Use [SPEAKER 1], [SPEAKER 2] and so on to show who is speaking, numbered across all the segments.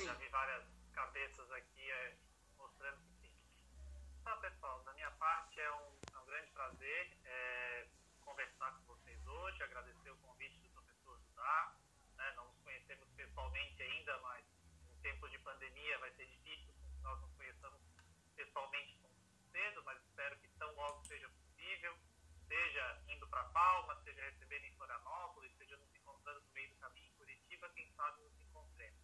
[SPEAKER 1] sim.
[SPEAKER 2] Já vi várias cabeças aqui é, mostrando que sim. Então, pessoal, da minha parte é um, é um grande prazer é, conversar com vocês hoje, agradecer o convite do professor Judá. Né? Não nos conhecemos pessoalmente ainda, mas em tempos de pandemia vai ser difícil nós nos conheçamos pessoalmente tão cedo, mas espero que tão logo seja possível, seja indo para Palma, seja recebendo em Florianópolis, seja nos encontrando no meio do caminho em Curitiba, quem sabe nos encontremos.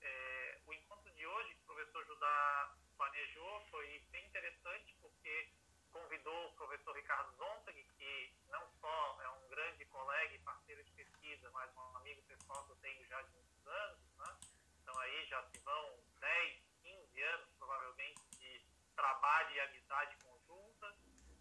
[SPEAKER 2] É, o encontro de hoje que o professor Judá planejou foi bem interessante porque convidou o professor Ricardo Zontag, que não só é um grande colega e parceiro de pesquisa, mas um amigo pessoal que eu tenho já de muitos anos, né? então aí já se vão 10, 15 anos provavelmente de trabalho e amizade conjunta,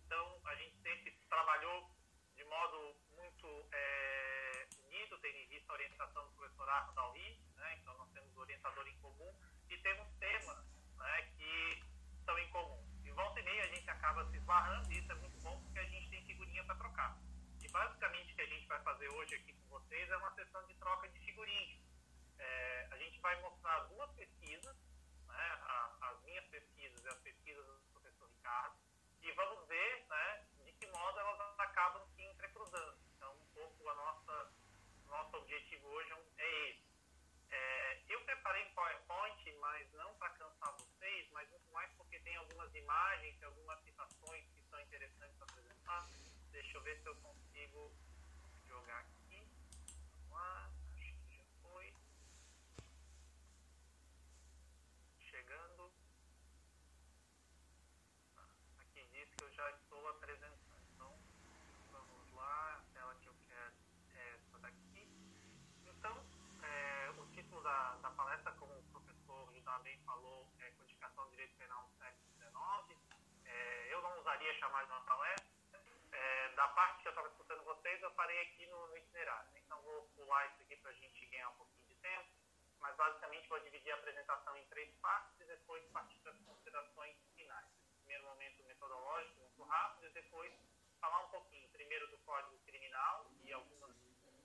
[SPEAKER 2] então a gente sempre trabalhou de modo muito é, unido, tendo em vista a orientação do professor Arno Dalri, né? então nós temos orientador em comum e temos temas né, que são em comum. E volta e meia a gente acaba se esbarrando e isso é muito bom porque a gente tem figurinha para trocar. E basicamente o que a gente vai fazer hoje aqui com vocês é uma sessão de troca de figurinhas. É, a gente vai mostrar duas pesquisas, né, a, as minhas pesquisas e as pesquisas do professor Ricardo, e vamos ver né, de que modo elas acabam se entrecruzando. Então, um pouco a nossa nosso objetivo hoje é esse. É, eu preparei em PowerPoint, mas não para cansar vocês, mas muito mais porque tem algumas imagens algumas citações que são interessantes para apresentar. Deixa eu ver se eu consigo jogar aqui. Vamos lá, acho que já foi. Chegando. Ah, aqui diz que eu já estou apresentando. Então, vamos lá, a tela que eu quero é essa daqui. Então, é, o título da, da, palestra, como o professor Judá bem falou, é Codificação do Direito Penal no século XIX. É, eu não usaria chamar de uma palestra. É, da parte que eu estava escutando vocês, eu farei aqui no, no itinerário. Né? Então, vou pular isso aqui para a gente ganhar um pouquinho de tempo. Mas, basicamente, vou dividir a apresentação em três partes e depois partir para as considerações finais. Primeiro momento metodológico, muito rápido, e depois falar um pouquinho, primeiro, do Código Criminal e algumas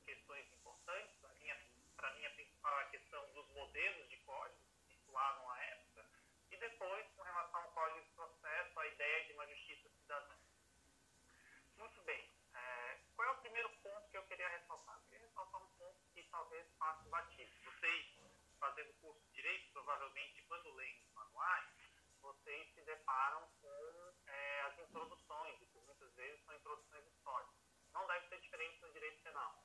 [SPEAKER 2] questões importantes. Para mim, a principal é a questão dos modelos de código que circulavam à época. E depois, com relação ao Código de Processo, a ideia de uma justiça cidadã. Muito bem. É, qual é o primeiro ponto que eu queria ressaltar? Eu queria ressaltar um ponto que talvez passe batido. Vocês, fazendo curso de Direito, provavelmente, quando leem os manuais, vocês se deparam com é, as introduções, e por muitas vezes são introduções históricas. Não deve ser diferente no direito penal.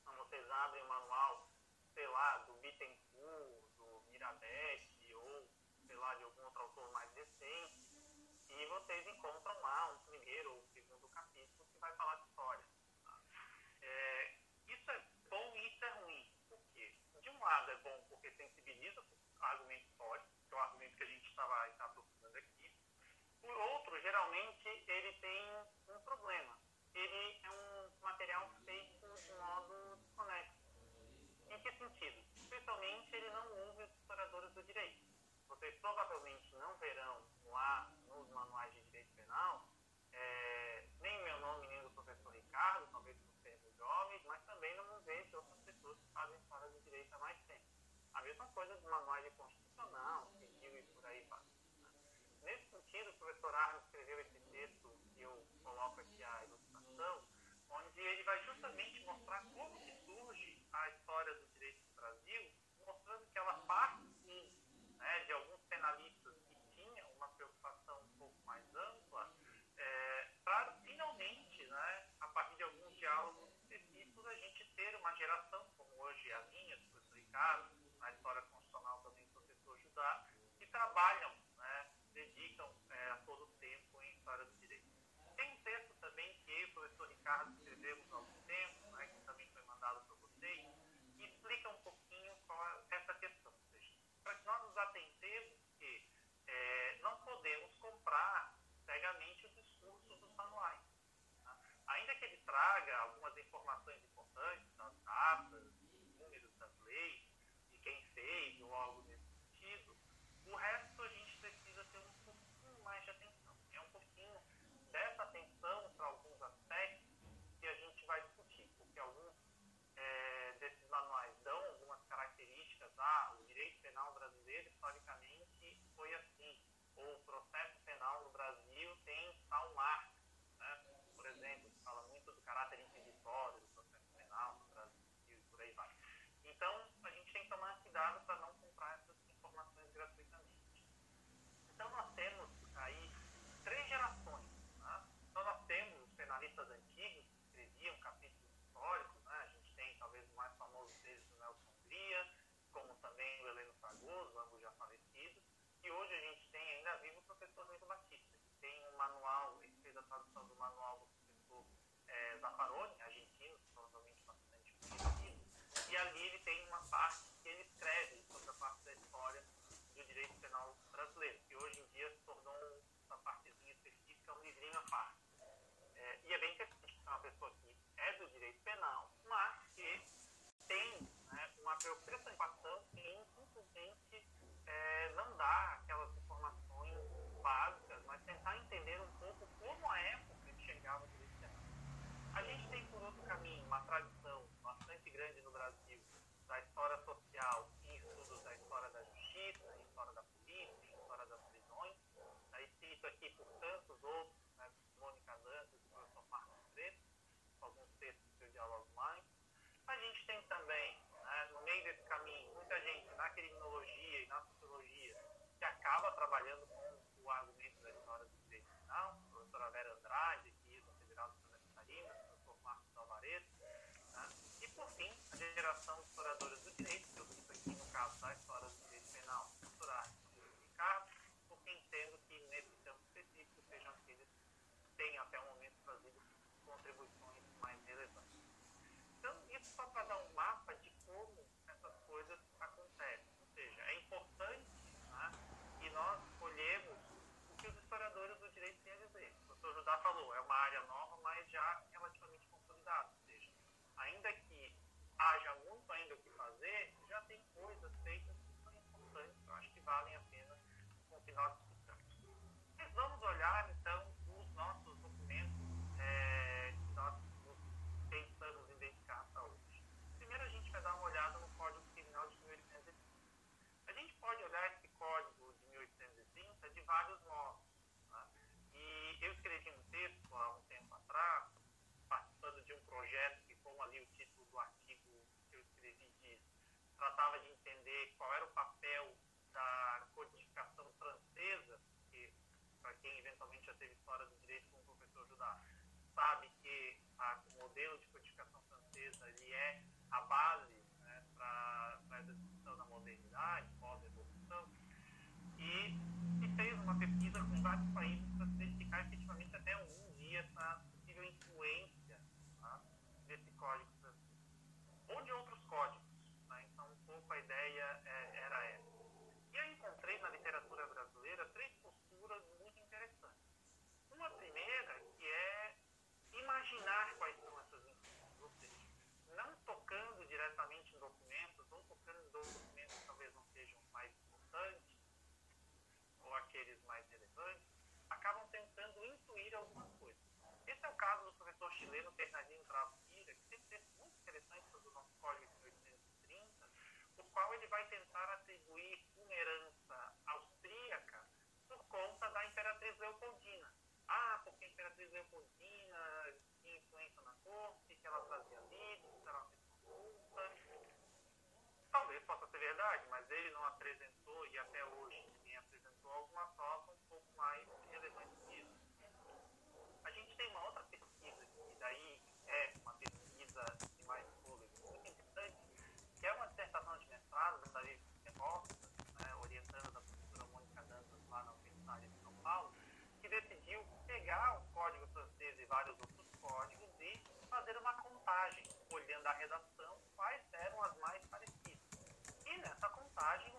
[SPEAKER 2] Então, vocês abrem o manual, sei lá, do Bittencourt, do Mirabete, ou, sei lá, de algum outro autor mais recente, e vocês encontram lá um primeiro ou segundo capítulo que vai falar de história. Tá? É, isso é bom e isso é ruim. Por quê? De um lado é bom porque sensibiliza o argumento histórico, que é o argumento que a gente estava tá aprofundando aqui. Por outro, geralmente, ele tem um problema. Ele é um material feito de modo desconexo. Em que sentido? Especialmente, ele não ouve os historiadores do direito. Vocês provavelmente não verão lá nos manuais de direito penal é, nem meu nome, nem do professor Ricardo, talvez por sermos jovens, mas também não vão ver de outras pessoas que fazem história do direito há mais tempo. A mesma coisa dos manuais de constitucional, civil e por aí vai. Nesse sentido, o professor Arno escreveu esse texto que eu coloco aqui a ilustração, onde ele vai justamente mostrar como que surge a história do direito do Brasil, mostrando que ela parte, sim, né, de alguns penalistas que tinham uma preocupação um pouco mais ampla, é, para finalmente, né, a partir de alguns diálogos específicos, a gente ter uma geração, como hoje é a minha, do professor Ricardo, na história constitucional também do professor Judá, que trabalham, né, dedicam é, a todo o tempo em história do direito. Tem um texto também que eu e o professor Ricardo escrevemos há algum tempo, né, que também foi mandado para vocês, que explica um pouquinho qual é essa questão. Para que nós nos atentemos que é, não podemos comprar cegamente o discurso dos manuais. Tá? Ainda que ele traga algumas informações importantes захорон uma tradição Judá falou, é uma área nova, mas já relativamente consolidada. Ou seja, ainda que haja muito ainda o que fazer, já tem coisas feitas que são importantes, eu acho que valem a pena no final de discussão. Mas vamos olhar eventualmente já teve história do direito como professor judá, sabe que a, o modelo de codificação francesa ele é a base né, para a discussão da modernidade, pós-evolução, e se fez uma pesquisa com vários países para se verificar efetivamente até um dia essa alguma coisa. Esse é o caso do professor chileno Bernardino Travira, que tem um texto muito interessante sobre o nosso Código de 1830, o qual ele vai tentar atribuir uma herança austríaca por conta da Imperatriz Leopoldina. Ah, porque a Imperatriz Leopoldina tinha influência na corte, que ela fazia livros, ela fez consulta. Talvez possa ser verdade, mas ele não apresentou, e até hoje ninguém apresentou alguma prova um pouco mais tem uma outra pesquisa, que daí é uma pesquisa de mais público, muito interessante, que é uma dissertação de mestrado da David de né, orientando da professora Mônica Dantas lá na Universidade de São Paulo, que decidiu pegar o código francês e vários outros códigos e fazer uma contagem, olhando a redação, quais eram as mais parecidas. E nessa contagem,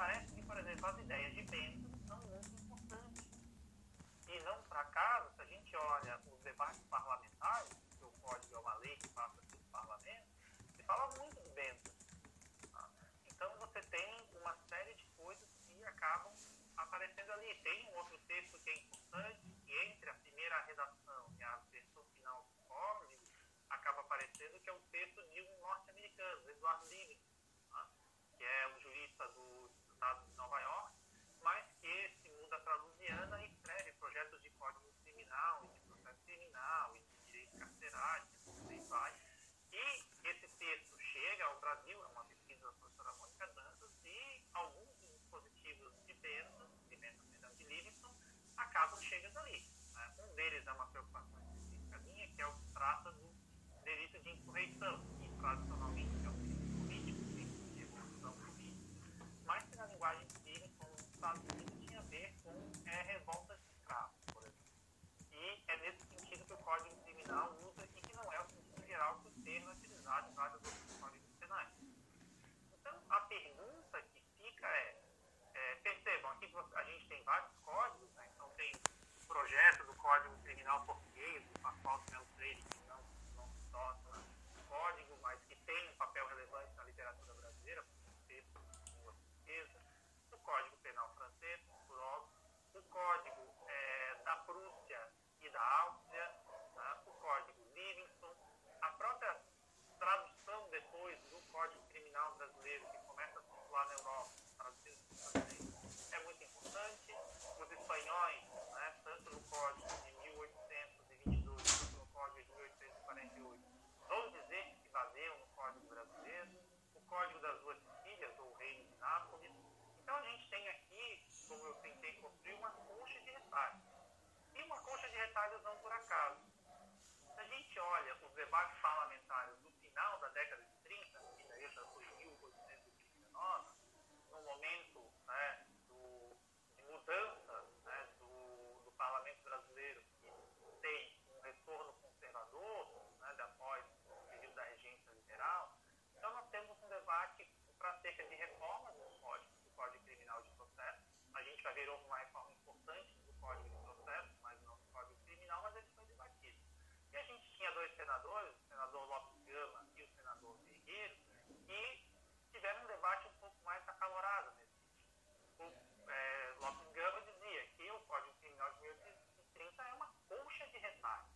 [SPEAKER 2] parece que, por exemplo, as ideias de Bento são muito importantes. E não por acaso, se a gente olha os debates parlamentares, que o código é uma lei que passa pelo parlamento, se fala muito de Bento. Então você tem uma série de coisas que acabam aparecendo ali. Tem um outro texto que é importante, que entre a primeira redação e a versão final do código, acaba aparecendo, que é um texto de um norte-americano, Eduardo Livingston, que é um jurista do deles é uma preocupação específica minha, que é o que trata do delito de insurreição, que tradicionalmente é um crime político, crime de evolução política, mas que na linguagem de Livingston, nos Estados Unidos, tinha a ver com é, revoltas de escravos, por exemplo. E é nesse sentido que o Código Criminal usa e que não é o sentido geral que o termo é utilizado em vários outros códigos penais. Então, a pergunta que fica é, é percebam, aqui a gente tem vários códigos, né? então tem o projeto do Código Criminal Português, do Pascoal Melo Freire, que não, não se torna código, mas que tem um papel relevante na literatura brasileira, por texto de língua portuguesa, o Código Penal Francês, por óbvio, o Código é, da Prússia e da Áustria, tá? o Código Livingston, a própria tradução depois do Código Criminal Brasileiro, que começa a circular na Europa, traduzido para o francês, é muito importante. Os espanhóis, né, tanto no Código de 1822 quanto no Código de 1848, vão dizer que se baseiam no Código Brasileiro, o Código das Duas Sicílias, ou o Reino de Nápoles. Então a gente tem aqui, como eu tentei construir, uma concha de retalhos. E uma concha de retalhos não por acaso. Se a gente olha os debates parlamentares do final da década de 30, que daí já foi 1839, no momento né, do, de mudança né, do, do, parlamento brasileiro, que tem um retorno conservador, né, o período da regência liberal, então nós temos um debate para cerca de reformas do Código, do Código Criminal de Processo. A gente vai ver uma reforma importante do Código de Processo, mas não do Código Criminal, mas ele foi debatido. E a gente tinha dois senadores, o senador Lopes Gama e o senador Vergueiro, que tiveram um debate um pouco mais acalorado nesse sentido. O é, Lopes Gama dizia que o Código Criminal de 1830 é uma colcha de retalhos,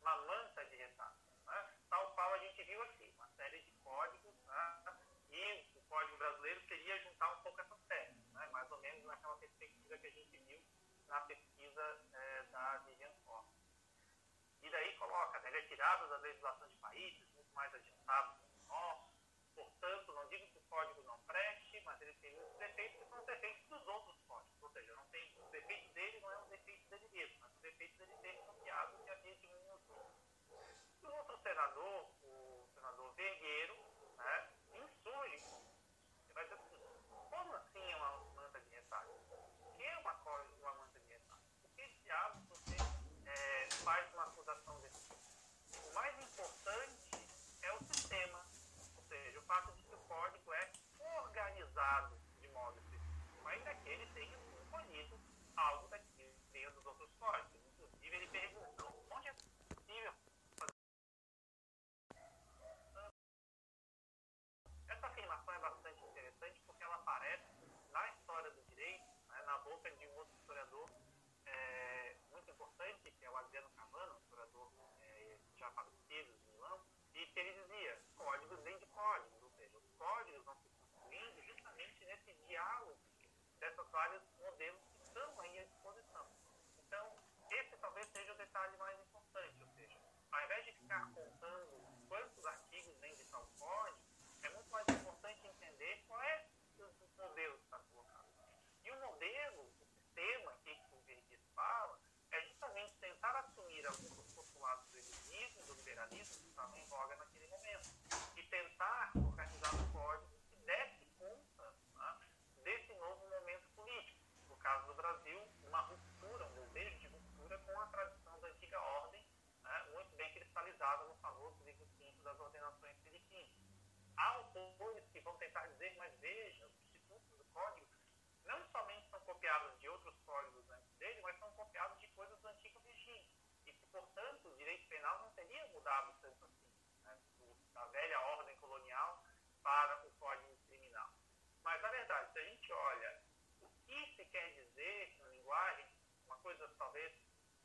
[SPEAKER 2] uma manta de retalhos, né? tal qual a gente viu aqui, uma série de códigos, né? e o Código Brasileiro queria juntar um pouco essas peças, né? mais ou menos naquela perspectiva que a gente viu na pesquisa é, da Vivian Forma. E daí coloca, né, ele é tirado da legislação de países muito mais adiantados que o nosso, portanto, não digo que o código não preste, mas ele tem muitos defeitos que são os defeitos dos outros códigos, ou seja, não tem, o defeito dele não é um defeito dele mesmo, mas o defeito dele ter copiado que havia de um outro. E o outro senador, o senador Vergueiro, né, insurge ele vai dizer assim, como assim é uma manta de retalho? O que é uma, uma manta de retalho? Por que diabos você é, faz uma acusação desse tipo? O mais importante é o sistema, ou seja, o fato de que o código é organizado de modo específico, ainda que ele tenha escolhido algo daquilo dentro dos outros códigos. Inclusive, ele perguntou onde é possível fazer. Essa afirmação é bastante interessante porque ela aparece na história do direito, né, na boca de um outro historiador é, muito importante, que é o Adriano Cavano, historiador é, já falecido de Milão, e que ele dizia, códigos vêm de códigos, ou seja, os códigos vão se construindo justamente nesse diálogo dessas vários modelos que estão aí à disposição. Então, esse talvez seja o detalhe mais importante, fiscalizadas no famoso livro 5 das ordenações filipinas. Há autores que vão tentar dizer, mas veja, os institutos do código não somente são copiados de outros códigos antes dele, mas são copiados de coisas do antigo regime. E que, portanto, o direito penal não teria mudado tanto assim, né? da velha ordem colonial para o código criminal. Mas, na verdade, se a gente olha o que se quer dizer na linguagem, uma coisa talvez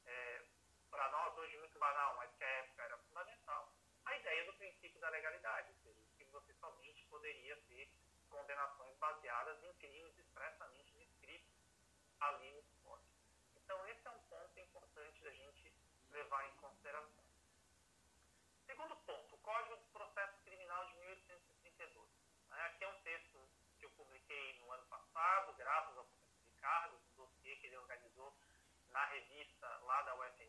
[SPEAKER 2] é, para nós hoje muito banal, mas que é expressamente descrito ali no esporte. Então, esse é um ponto importante da gente levar em consideração. Segundo ponto, o Código de Processo Criminal de 1832. Né, aqui é um texto que eu publiquei no ano passado, graças ao professor Ricardo, um dossiê que ele organizou na revista lá da UFM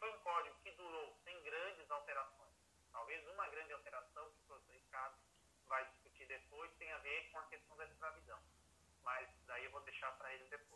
[SPEAKER 2] foi um código que durou sem grandes alterações. Talvez uma grande alteração, que o professor Ricardo vai discutir depois, tenha a ver com a questão da escravidão. Mas daí eu vou deixar para ele depois.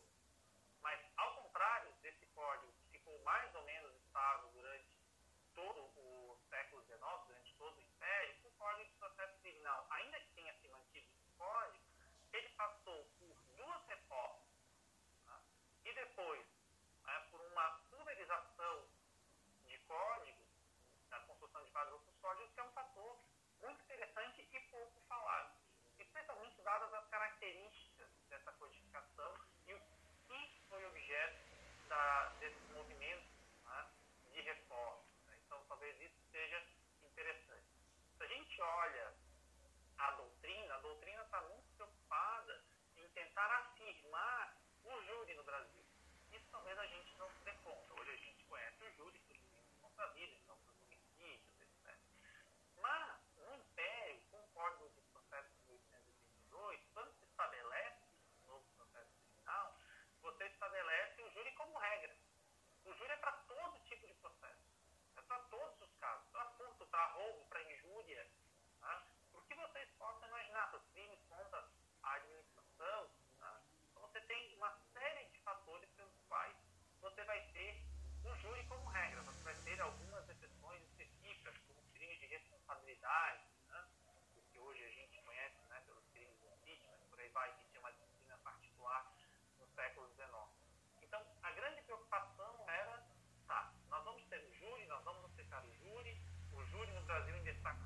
[SPEAKER 2] para roubo, para injúria, tá? o que vocês possam imaginar, para crimes contra a administração, tá? então, você tem uma série de fatores pelos quais você vai ter um júri como regra, você vai ter algumas exceções específicas, como crime de responsabilidade, juros no Brasil em destaque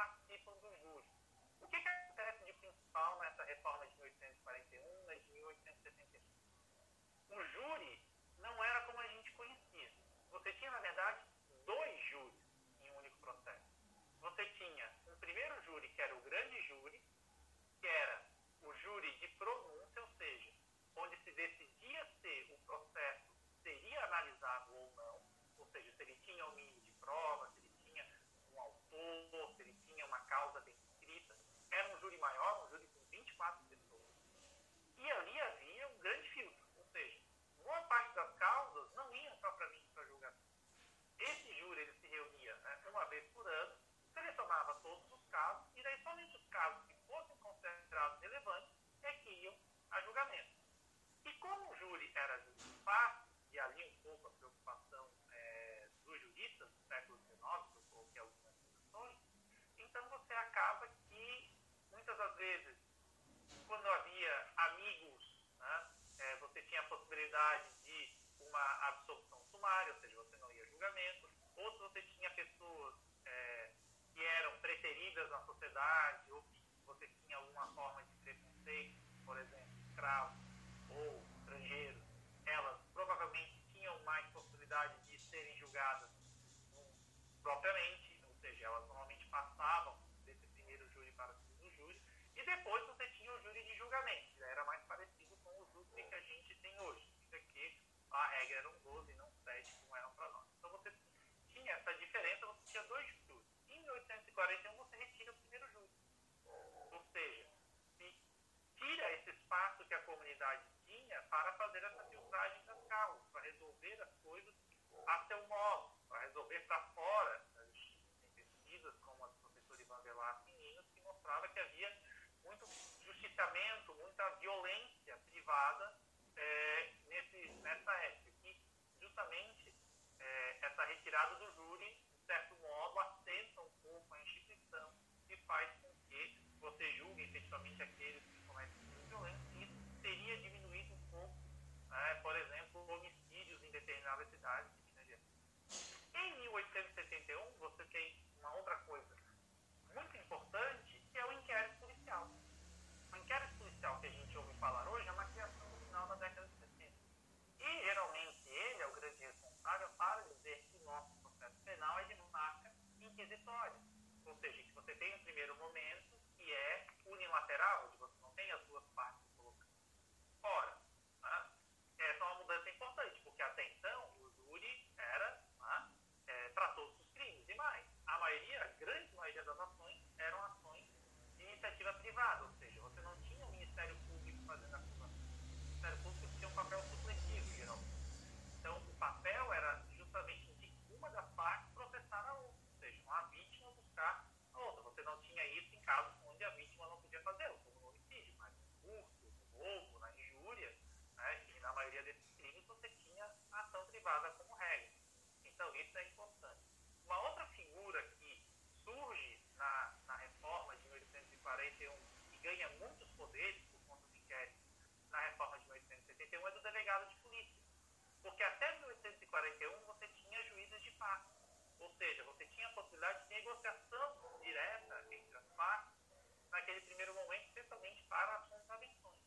[SPEAKER 2] participam dos bustos. O que, é que acontece de principal nessa reforma de 1841, de 1875? O júri não era como a gente conhecia. Você tinha, na verdade, dois júris em um único processo. Você tinha um primeiro júri, que era o grande júri, que era era justo fácil, e ali um pouco a preocupação é, dos juristas do século XIX, que eu coloquei algumas questões, então você acaba que, muitas das vezes, quando havia amigos, né, é, você tinha a possibilidade de uma absorção sumária, ou seja, você não ia julgamento, ou se você tinha pessoas é, que eram preferidas na sociedade, ou que você tinha alguma forma de preconceito, por exemplo, escravo, ou estrangeiros, elas provavelmente tinham mais possibilidade de serem julgadas propriamente, ou seja, elas normalmente passavam desse primeiro júri para o segundo júri, e depois você tinha o júri de julgamento, que era mais parecido com o júri que a gente tem hoje, significa que a regra era um 12 e não 7, como eram para nós. Então você tinha essa diferença, você tinha dois júris. Em 1841 você retira o primeiro júri, ou seja, se tira esse espaço que a comunidade para fazer essa filtragem das causas, para resolver as coisas a seu modo, para resolver para fora. Tem pesquisas como a do professor Ivan Velasco em Minas que mostrava que havia muito justiciamento, muita violência privada é, nesse, nessa época. E justamente é, essa retirada do júri, de certo modo, assenta um pouco a instituição e faz com que você julgue efetivamente aqueles que cometem violência e isso teria diminuído um pouco, né, por exemplo, homicídios em determinadas cidades em 1871, você tem uma outra coisa muito importante, que é o inquérito policial. O inquérito policial que a gente ouve falar hoje é uma criação no final da década de 60. E, geralmente, ele é o grande responsável para dizer que o nosso processo penal é de marca inquisitória. Ou seja, você tem um primeiro momento que é unilateral, onde você não tem as duas partes colocadas. Ora, né, essa é uma mudança importante, porque até então o júri era para todos os crimes. E mais, a maioria, a grande maioria das ações eram ações de iniciativa privada, ou seja, você não tinha o Ministério Público fazendo a acusação. O Ministério Público tinha um papel supletivo, geralmente. Então, o papel era justamente de uma das partes processar a outra, ou seja, uma vítima buscar a outra. Você não tinha isso em casos onde a vítima não podia fazer, como no homicídio, mas no furto, no roubo, na injúria, né, e na maioria desses crimes você tinha ação privada como regra. Então, isso é importante. Uma outra figura que surge na, na reforma de 1841 e ganha muitos poderes por conta do inquérito na reforma de 1871 é do delegado de polícia. Porque até 1841 você tinha juízes de paz. Ou seja, você tinha a possibilidade de negociação direta entre as partes naquele primeiro momento, especialmente para as contravenções.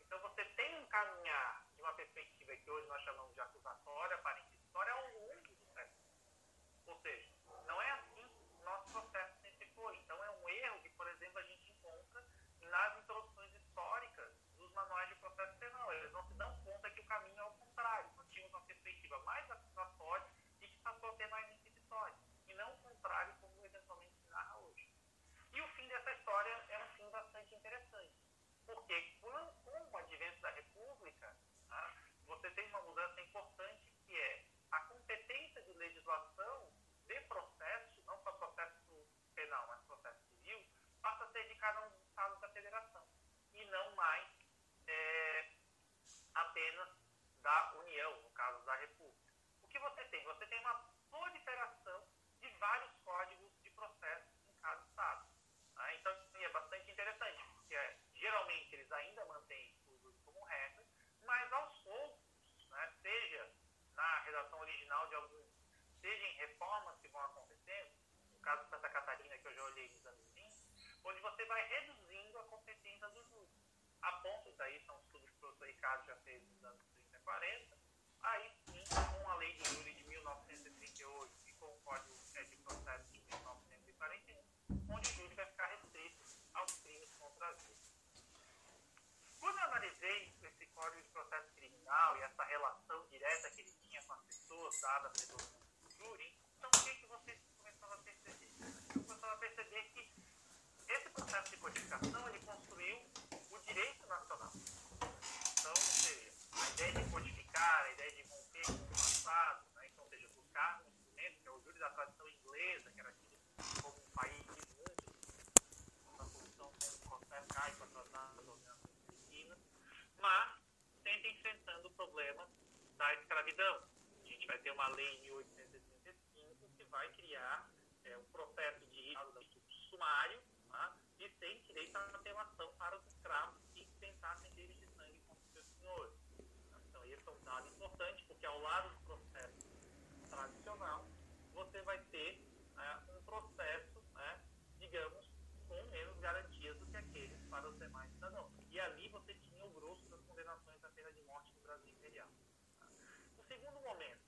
[SPEAKER 2] Então você tem um caminhar de uma perspectiva que hoje nós chamamos de acusatória para inquisitória ao longo ou seja, não é assim o nosso processo sempre foi. Então, é um erro que, por exemplo, a gente encontra nas introduções históricas dos manuais de processo penal. Eles não se dão conta que o caminho é o contrário. Nós tínhamos uma perspectiva mais acusatória e que passou a ter mais inquisitória. E não o contrário, como eventualmente se narra hoje. E o fim dessa história é um fim bastante interessante. Porque, com, com o advento da República, tá, você tem uma mudança importante que é a competência de legislação de processo, não só processo penal, mas processo civil, passa a ser de cada um dos estados da federação e não mais é, apenas da União, no caso da República. O que você tem? Você tem uma proliferação de vários códigos de processo em cada estado. Né? Então, é bastante interessante, porque é, geralmente eles ainda mantêm o uso como regra, mas aos poucos, né, seja na de algum, seja em reformas que vão acontecendo, no caso de Santa Catarina, que eu já olhei nos anos 20, onde você vai reduzindo a competência do júri. A ponto, daí são estudos que o professor Ricardo já fez nos anos 30 e 40, aí sim, com a lei de júri de 1938 e com o Código de Processo de 1941, onde o júri vai ficar restrito aos crimes contra a vida. Quando eu analisei esse Código de Processo Criminal e essa relação direta que ele a resolução do júri, então o que, que você começou a perceber? Começou a perceber que esse processo de codificação ele construiu o direito nacional. Então, seja, a ideia de codificar, a ideia de romper com o passado, né? então, ou seja, buscar um instrumento que é o júri da tradição inglesa, que era tido como um país de mundo, a solução um processo cai com as dominâncias filipinas, mas sempre enfrentando o problema da escravidão. Vai ter uma lei em 1835 que vai criar é, um processo de sumário tá? e sem direito à apelação para os escravos que tentassem deles de sangue contra os seus senhores. Então, esse é um dado importante, porque ao lado do processo tradicional, você vai ter né, um processo, né, digamos, com menos garantias do que aqueles para os demais cidadãos. E ali você tinha o grosso das condenações da pena de morte no Brasil imperial. No segundo momento,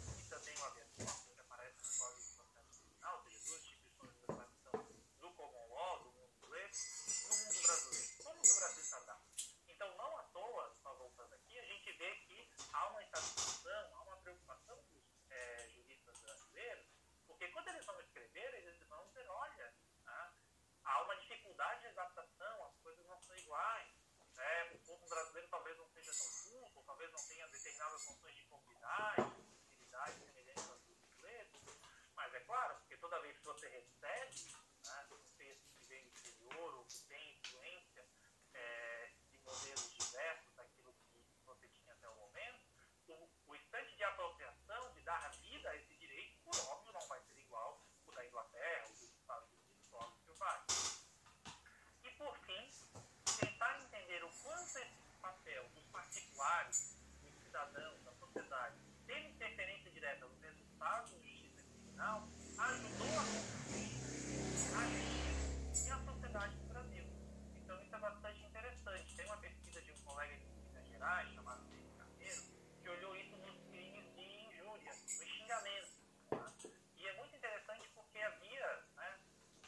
[SPEAKER 2] particulares, dos cidadãos, da sociedade, tem interferência direta nos resultados de justiça criminal, ajudou a construir a justiça e a sociedade do Brasil. Então isso é bastante interessante. Tem uma pesquisa de um colega de Minas Gerais, chamado Felipe Carneiro, que olhou isso nos crimes de injúria, no xingamento. Tá? E é muito interessante porque havia né,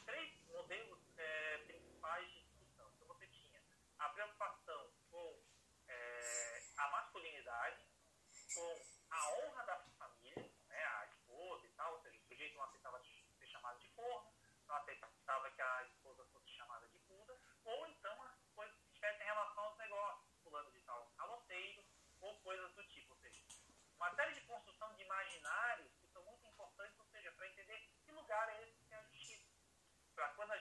[SPEAKER 2] três modelos é, principais de discussão. Então você tinha a preocupação com é, a masculinidade, com a honra da família, né, a esposa e tal, ou seja, o sujeito não aceitava ser chamado de corno, não aceitava que a esposa fosse chamada de puta, ou então as coisas que tivessem relação aos negócios, fulano de tal caloteiro, ou coisas do tipo, ou seja, uma série de construção de imaginários que são muito importantes, ou seja, para entender que lugar é esse que é a justiça. Para quando a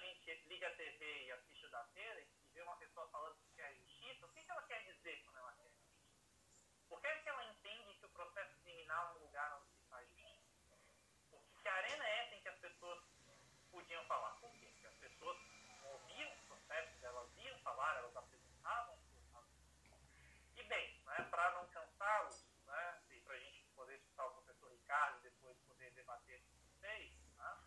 [SPEAKER 2] gente liga a TV e assiste o da feira e vê uma pessoa falando que é justiça, o que, que ela quer dizer quando ela quer justiça? Por que, é que ela entende que o processo criminal é um lugar onde se faz justiça? Porque que arena é essa em que as pessoas podiam falar? Por quê? Porque as pessoas ouviam os processos, elas iam falar, elas apresentavam e bem, né, para não cansá-los, né, e para a gente poder escutar o professor Ricardo e depois poder debater com vocês, né,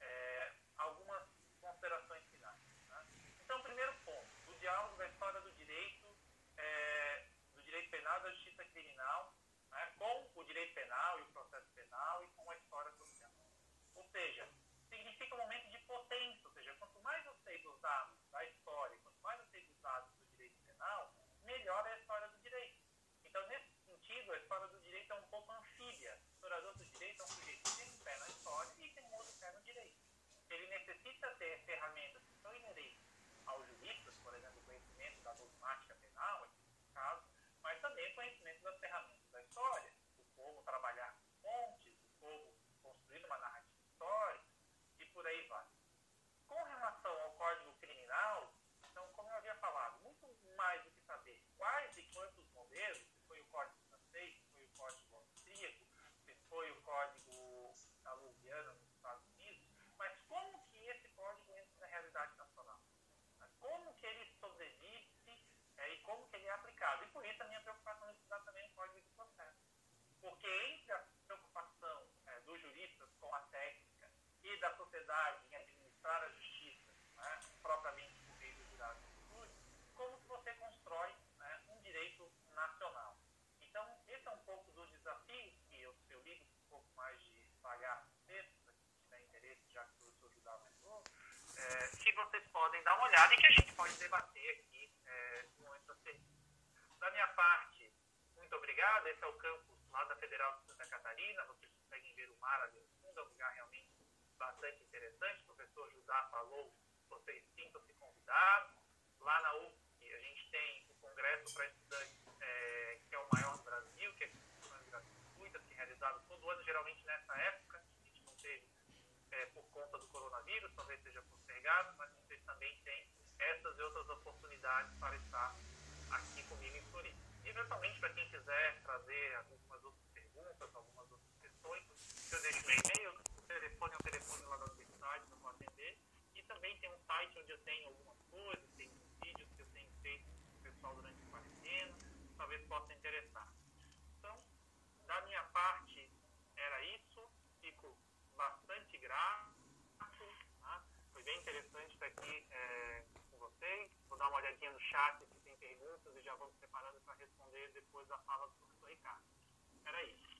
[SPEAKER 2] é, algumas considerações finais. Né? Então, primeiro ponto, o diálogo da história do direito, é, do direito penal e da justiça criminal, né, com o direito penal e o processo penal e com a história social. Ou seja, significa um momento de potência, ou seja, quanto mais eu sei dos dados da história, quanto mais eu sei dos dados do direito penal, melhor é a história do direito. Então, nesse sentido, a história do direito é um pouco anfíbia. O historiador do direito é um sujeito que tem um pé na história e tem um outro pé no direito. Ele necessita ter ferramentas que são inerentes aos juristas, por exemplo, o conhecimento da dogmática penal, aqui nesse caso, mas também o conhecimento das ferramentas da história, o como trabalhar com fontes, o como construir uma narrativa histórica e por aí vai. Com relação ao Código Criminal, então, como eu havia falado, muito mais do que saber quais e quantos modelos, se foi o Código francês, se foi o Código austríaco, se foi o Código da Louisiana nos Estados Unidos, mas como que esse código entra na realidade nacional? Como que ele sobrevive é, e como que ele é aplicado? E por isso a minha preocupação é estudar também o Código de Processo. Porque entre a preocupação é, dos juristas com a técnica e em administrar a justiça, né, propriamente por meio do jurado de como que você constrói né, um direito nacional. Então, esse é um pouco dos desafios que eu, eu ligo um pouco mais de no texto, para quem tiver interesse, já que o professor Judá mandou, é, que vocês podem dar uma olhada e que a gente pode debater aqui é, no momento da minha parte, muito obrigado. Esse é o campus lá da Federal de Santa Catarina. Vocês conseguem ver o mar ali no fundo, é um lugar bastante interessante. O professor Judá falou, vocês sintam-se convidados. Lá na UFSC, a gente tem o Congresso para Estudantes, é, que é o maior do Brasil, que é gratuitas, que é realizado todo ano, geralmente nessa época. A gente não teve é, por conta do coronavírus, talvez seja postergado, mas vocês também têm essas e outras oportunidades para estar aqui comigo em Floripa. E, eventualmente, para quem quiser trazer algumas outras perguntas, algumas outras questões, eu deixo meu e-mail, o telefone é o telefone lá da universidade, eu vou atender. E também tem um site onde eu tenho algumas coisas, tem vídeos que eu tenho feito com o pessoal durante a quarentena, talvez possa interessar. Então, da minha parte, era isso. Fico bastante grato. Tá? Foi bem interessante estar aqui é, com vocês. Vou dar uma olhadinha no chat se tem perguntas e já me preparando para responder depois da fala do professor Ricardo. Era isso.